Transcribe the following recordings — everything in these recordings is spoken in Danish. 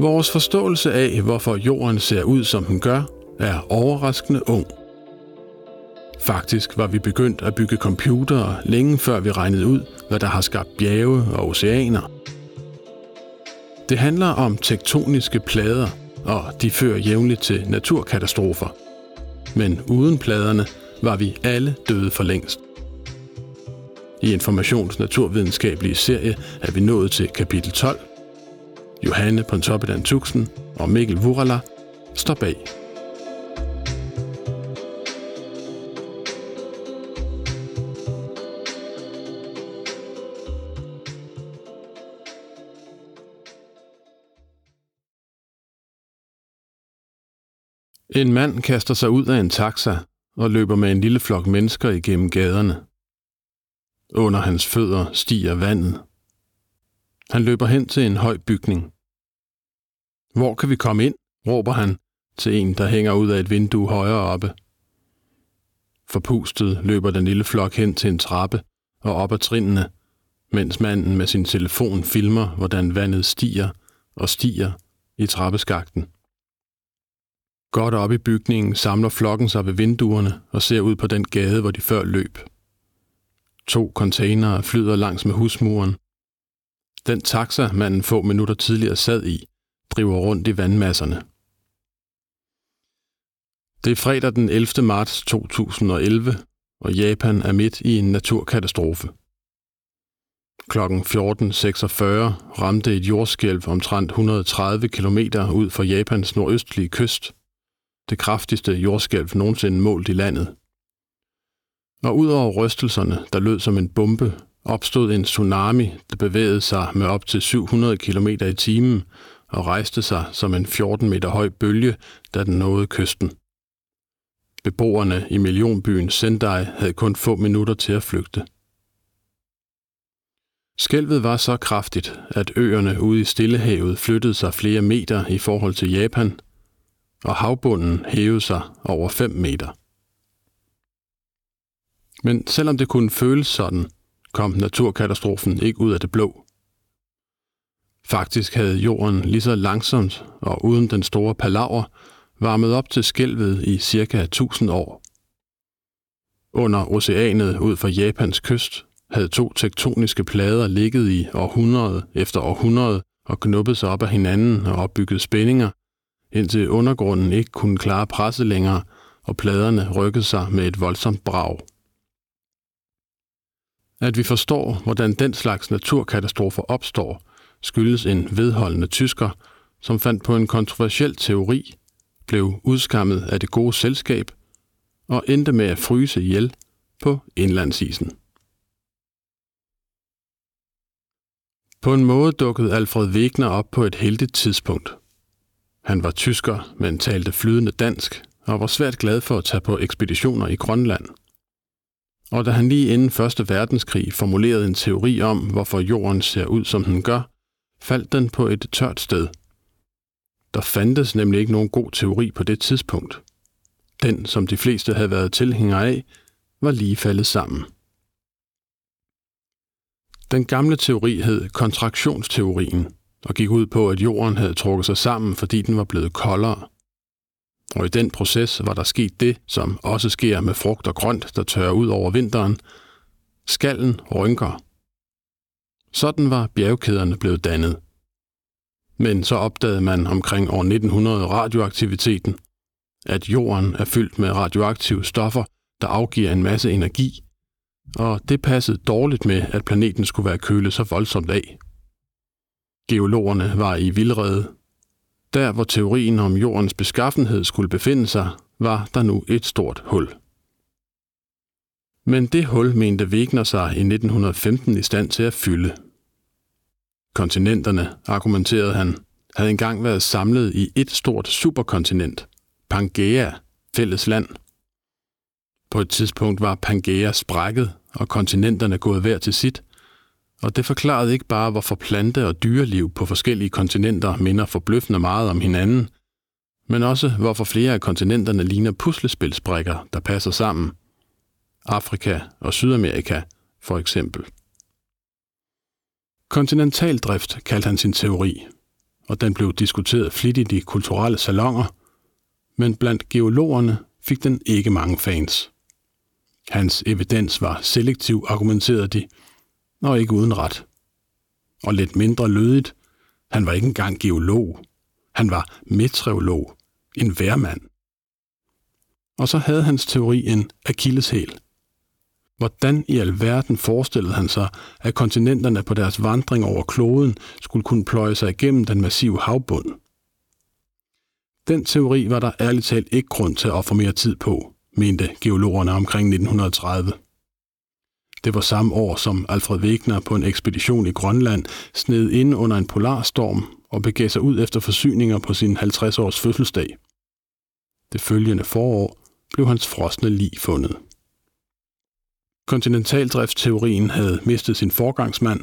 Vores forståelse af, hvorfor jorden ser ud, som den gør, er overraskende ung. Faktisk var vi begyndt at bygge computere længe før vi regnede ud, hvad der har skabt bjerge og oceaner. Det handler om tektoniske plader, og de fører jævnligt til naturkatastrofer. Men uden pladerne var vi alle døde for længst. I Informations naturvidenskabelige serie er vi nået til kapitel 12. Johanne Pontoppidan Tuxen og Mikkel Vurala står bag. En mand kaster sig ud af en taxa og løber med en lille flok mennesker igennem gaderne. Under hans fødder stiger vandet. Han løber hen til en høj bygning. Hvor kan vi komme ind? råber han til en, der hænger ud af et vindue højere oppe. Forpustet løber den lille flok hen til en trappe og op ad trinene, mens manden med sin telefon filmer, hvordan vandet stiger og stiger i trappeskakten. Godt op i bygningen samler flokken sig ved vinduerne og ser ud på den gade, hvor de før løb. To containere flyder langs med husmuren. Den taxa, manden få minutter tidligere sad i, driver rundt i vandmasserne. Det er fredag den 11. marts 2011, og Japan er midt i en naturkatastrofe. Klokken 14.46 ramte et jordskælv omtrent 130 km ud for Japans nordøstlige kyst. Det kraftigste jordskælv nogensinde målt i landet. Og ud over rystelserne, der lød som en bombe, opstod en tsunami, der bevægede sig med op til 700 km i timen og rejste sig som en 14 meter høj bølge, da den nåede kysten. Beboerne i millionbyen Sendai havde kun få minutter til at flygte. Skælvet var så kraftigt, at øerne ude i Stillehavet flyttede sig flere meter i forhold til Japan, og havbunden hævede sig over 5 meter. Men selvom det kunne føles sådan, kom naturkatastrofen ikke ud af det blå. Faktisk havde jorden lige så langsomt og uden den store palaver varmet op til skælvet i cirka 1000 år. Under oceanet ud for Japans kyst havde to tektoniske plader ligget i århundrede efter århundrede og knuppet sig op af hinanden og opbygget spændinger, indtil undergrunden ikke kunne klare presset længere, og pladerne rykkede sig med et voldsomt brag. At vi forstår, hvordan den slags naturkatastrofer opstår, skyldes en vedholdende tysker, som fandt på en kontroversiel teori, blev udskammet af det gode selskab og endte med at fryse ihjel på indlandsisen. På en måde dukkede Alfred Wegener op på et heldigt tidspunkt. Han var tysker, men talte flydende dansk og var svært glad for at tage på ekspeditioner i Grønland – og da han lige inden Første Verdenskrig formulerede en teori om, hvorfor jorden ser ud, som den gør, faldt den på et tørt sted. Der fandtes nemlig ikke nogen god teori på det tidspunkt. Den, som de fleste havde været tilhængere af, var lige faldet sammen. Den gamle teori hed kontraktionsteorien og gik ud på, at jorden havde trukket sig sammen, fordi den var blevet koldere. Og i den proces var der sket det, som også sker med frugt og grønt, der tørrer ud over vinteren. Skallen rynker. Sådan var bjergkæderne blevet dannet. Men så opdagede man omkring år 1900 radioaktiviteten, at jorden er fyldt med radioaktive stoffer, der afgiver en masse energi, og det passede dårligt med, at planeten skulle være kølet så voldsomt af. Geologerne var i vildrede, der, hvor teorien om jordens beskaffenhed skulle befinde sig, var der nu et stort hul. Men det hul mente Wegener sig i 1915 i stand til at fylde. Kontinenterne, argumenterede han, havde engang været samlet i et stort superkontinent, Pangea, fælles land. På et tidspunkt var Pangea sprækket, og kontinenterne gået hver til sit, og det forklarede ikke bare, hvorfor plante- og dyreliv på forskellige kontinenter minder forbløffende meget om hinanden, men også hvorfor flere af kontinenterne ligner puslespilsbrikker, der passer sammen. Afrika og Sydamerika, for eksempel. Kontinentaldrift kaldte han sin teori, og den blev diskuteret flittigt i kulturelle salonger, men blandt geologerne fik den ikke mange fans. Hans evidens var selektiv, argumenterede de, og ikke uden ret. Og lidt mindre lødigt, han var ikke engang geolog. Han var meteorolog, en værmand. Og så havde hans teori en akilleshæl. Hvordan i alverden forestillede han sig, at kontinenterne på deres vandring over kloden skulle kunne pløje sig igennem den massive havbund? Den teori var der ærligt talt ikke grund til at ofre mere tid på, mente geologerne omkring 1930. Det var samme år, som Alfred Wegener på en ekspedition i Grønland sned ind under en polarstorm og begav sig ud efter forsyninger på sin 50-års fødselsdag. Det følgende forår blev hans frosne lig fundet. Kontinentaldriftsteorien havde mistet sin forgangsmand,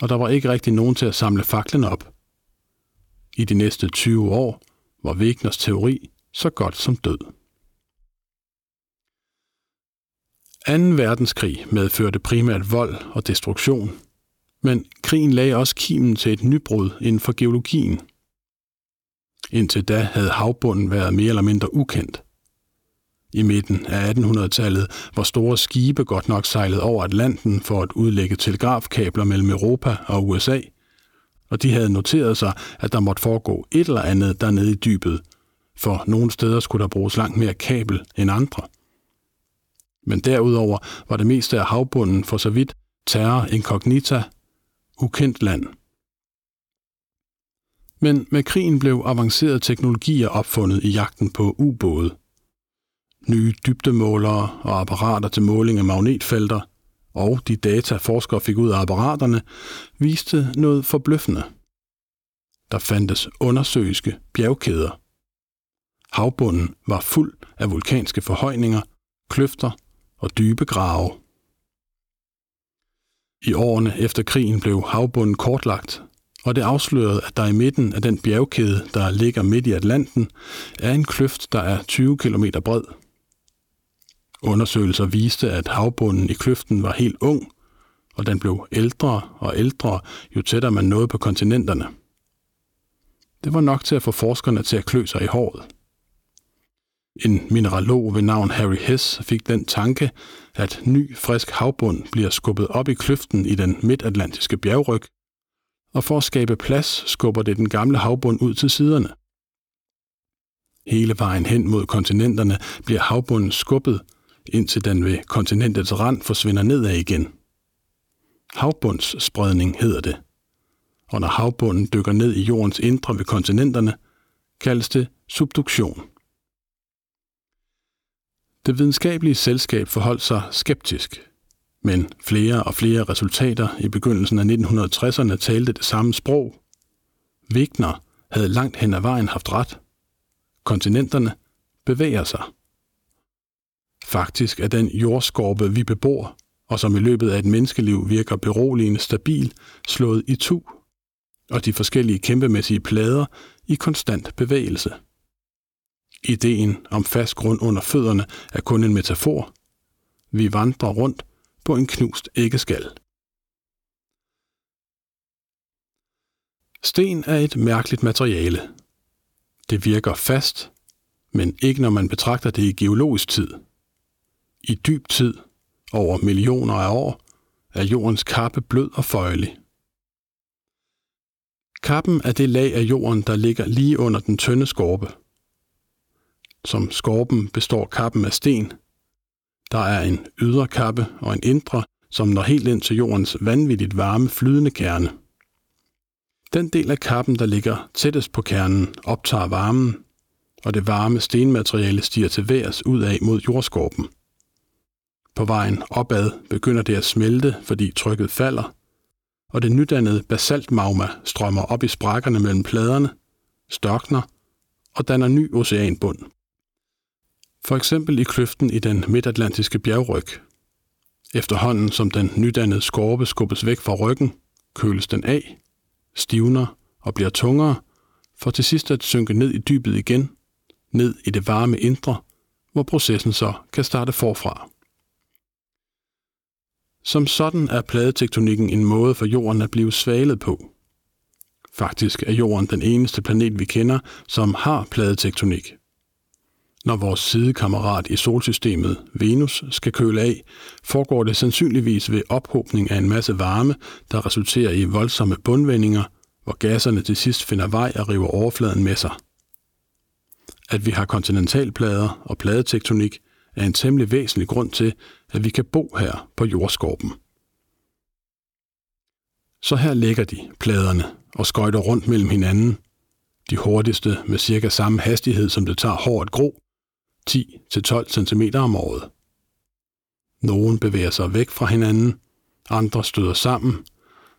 og der var ikke rigtig nogen til at samle faklen op. I de næste 20 år var Wegners teori så godt som død. 2. verdenskrig medførte primært vold og destruktion, men krigen lagde også kimen til et nybrud inden for geologien. Indtil da havde havbunden været mere eller mindre ukendt. I midten af 1800-tallet var store skibe godt nok sejlet over Atlanten for at udlægge telegrafkabler mellem Europa og USA, og de havde noteret sig, at der måtte foregå et eller andet dernede i dybet, for nogle steder skulle der bruges langt mere kabel end andre. Men derudover var det meste af havbunden for så vidt terra incognita, ukendt land. Men med krigen blev avancerede teknologier opfundet i jagten på ubåde. Nye dybdemålere og apparater til måling af magnetfelter og de data forskere fik ud af apparaterne viste noget forbløffende. Der fandtes undersøiske bjergkæder. Havbunden var fuld af vulkanske forhøjninger, kløfter og dybe grave. I årene efter krigen blev havbunden kortlagt, og det afslørede, at der i midten af den bjergkæde, der ligger midt i Atlanten, er en kløft, der er 20 km bred. Undersøgelser viste, at havbunden i kløften var helt ung, og den blev ældre og ældre, jo tættere man nåede på kontinenterne. Det var nok til at få forskerne til at klø sig i håret. En mineralog ved navn Harry Hess fik den tanke, at ny, frisk havbund bliver skubbet op i kløften i den midtatlantiske bjergryg, og for at skabe plads skubber det den gamle havbund ud til siderne. Hele vejen hen mod kontinenterne bliver havbunden skubbet, indtil den ved kontinentets rand forsvinder nedad igen. Havbundsspredning hedder det. Og når havbunden dykker ned i jordens indre ved kontinenterne, kaldes det subduktion. Det videnskabelige selskab forholdt sig skeptisk, men flere og flere resultater i begyndelsen af 1960'erne talte det samme sprog. Wigner havde langt hen ad vejen haft ret. Kontinenterne bevæger sig. Faktisk er den jordskorpe, vi bebor, og som i løbet af et menneskeliv virker beroligende stabil, slået i tu, og de forskellige kæmpemæssige plader i konstant bevægelse. Ideen om fast grund under fødderne er kun en metafor. Vi vandrer rundt på en knust æggeskal. Sten er et mærkeligt materiale. Det virker fast, men ikke når man betragter det i geologisk tid – i dyb tid, over millioner af år, er jordens kappe blød og føjelig. Kappen er det lag af jorden, der ligger lige under den tynde skorpe. Som skorpen består kappen af sten. Der er en ydre kappe og en indre, som når helt ind til jordens vanvittigt varme flydende kerne. Den del af kappen, der ligger tættest på kernen, optager varmen, og det varme stenmateriale stiger til værs ud af mod jordskorpen. På vejen opad begynder det at smelte, fordi trykket falder, og det nydannede basaltmagma strømmer op i sprækkerne mellem pladerne, størkner og danner ny oceanbund. For eksempel i kløften i den midtatlantiske bjergryg. Efterhånden som den nydannede skorpe skubbes væk fra ryggen, køles den af, stivner og bliver tungere, for til sidst at synke ned i dybet igen, ned i det varme indre, hvor processen så kan starte forfra. Som sådan er pladetektonikken en måde for jorden at blive svalet på. Faktisk er Jorden den eneste planet, vi kender, som har pladetektonik. Når vores sidekammerat i solsystemet, Venus, skal køle af, foregår det sandsynligvis ved ophobning af en masse varme, der resulterer i voldsomme bundvendinger, hvor gasserne til sidst finder vej og river overfladen med sig. At vi har kontinentalplader og pladetektonik er en temmelig væsentlig grund til, at vi kan bo her på jordskorpen. Så her ligger de, pladerne, og skøjter rundt mellem hinanden. De hurtigste med cirka samme hastighed, som det tager hår at gro, 10-12 cm om året. Nogen bevæger sig væk fra hinanden, andre støder sammen,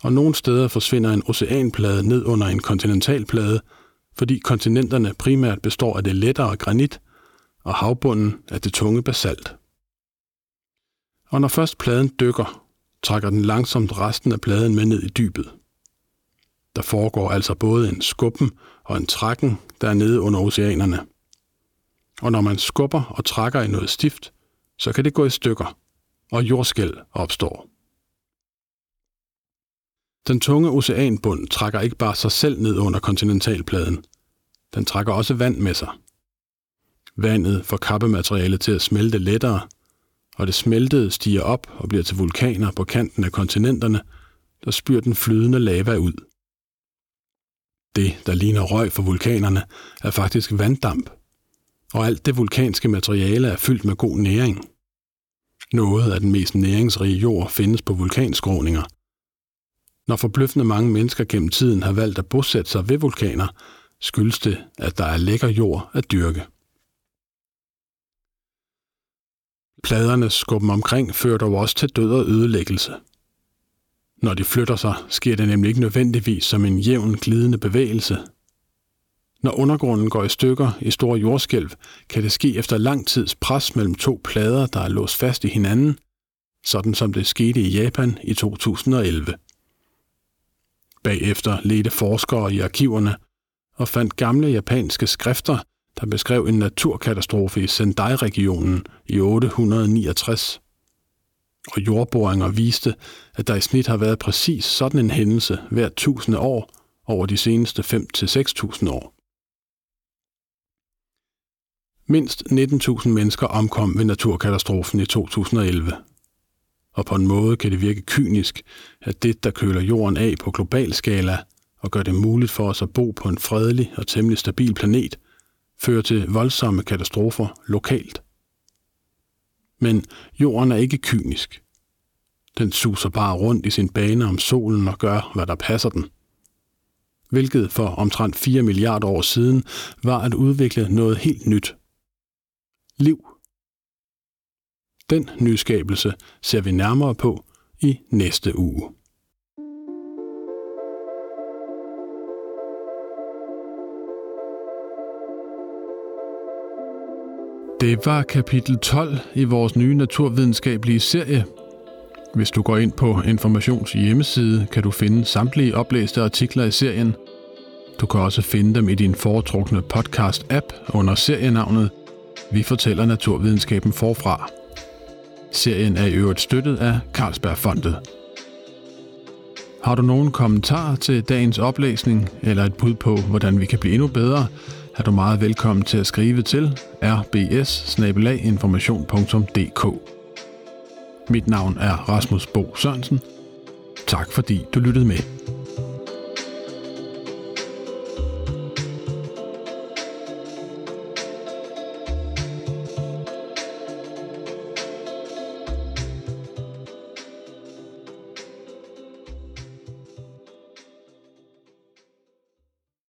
og nogle steder forsvinder en oceanplade ned under en kontinentalplade, fordi kontinenterne primært består af det lettere granit, og havbunden af det tunge basalt. Og når først pladen dykker, trækker den langsomt resten af pladen med ned i dybet. Der foregår altså både en skubben og en trækken, der er nede under oceanerne. Og når man skubber og trækker i noget stift, så kan det gå i stykker, og jordskæl opstår. Den tunge oceanbund trækker ikke bare sig selv ned under kontinentalpladen. Den trækker også vand med sig. Vandet får kappematerialet til at smelte lettere, og det smeltede stiger op og bliver til vulkaner på kanten af kontinenterne, der spyr den flydende lava ud. Det, der ligner røg for vulkanerne, er faktisk vanddamp, og alt det vulkanske materiale er fyldt med god næring. Noget af den mest næringsrige jord findes på vulkanskråninger. Når forbløffende mange mennesker gennem tiden har valgt at bosætte sig ved vulkaner, skyldes det, at der er lækker jord at dyrke. Pladerne skubben omkring fører dog også til død og ødelæggelse. Når de flytter sig, sker det nemlig ikke nødvendigvis som en jævn glidende bevægelse. Når undergrunden går i stykker i store jordskælv, kan det ske efter lang tids pres mellem to plader, der er låst fast i hinanden, sådan som det skete i Japan i 2011. Bagefter ledte forskere i arkiverne og fandt gamle japanske skrifter, der beskrev en naturkatastrofe i Sendai-regionen i 869. Og jordboringer viste, at der i snit har været præcis sådan en hændelse hver tusinde år over de seneste 5-6.000 år. Mindst 19.000 mennesker omkom ved naturkatastrofen i 2011. Og på en måde kan det virke kynisk, at det, der køler jorden af på global skala og gør det muligt for os at bo på en fredelig og temmelig stabil planet – fører til voldsomme katastrofer lokalt. Men jorden er ikke kynisk. Den suser bare rundt i sin bane om solen og gør, hvad der passer den. Hvilket for omtrent 4 milliarder år siden var at udvikle noget helt nyt. Liv. Den nyskabelse ser vi nærmere på i næste uge. Det var kapitel 12 i vores nye naturvidenskabelige serie. Hvis du går ind på Informations hjemmeside, kan du finde samtlige oplæste artikler i serien. Du kan også finde dem i din foretrukne podcast-app under serienavnet vi fortæller naturvidenskaben forfra. Serien er i øvrigt støttet af Carlsbergfondet. Har du nogen kommentar til dagens oplæsning eller et bud på, hvordan vi kan blive endnu bedre, er du meget velkommen til at skrive til rbs Mit navn er Rasmus Bo Sørensen. Tak fordi du lyttede med.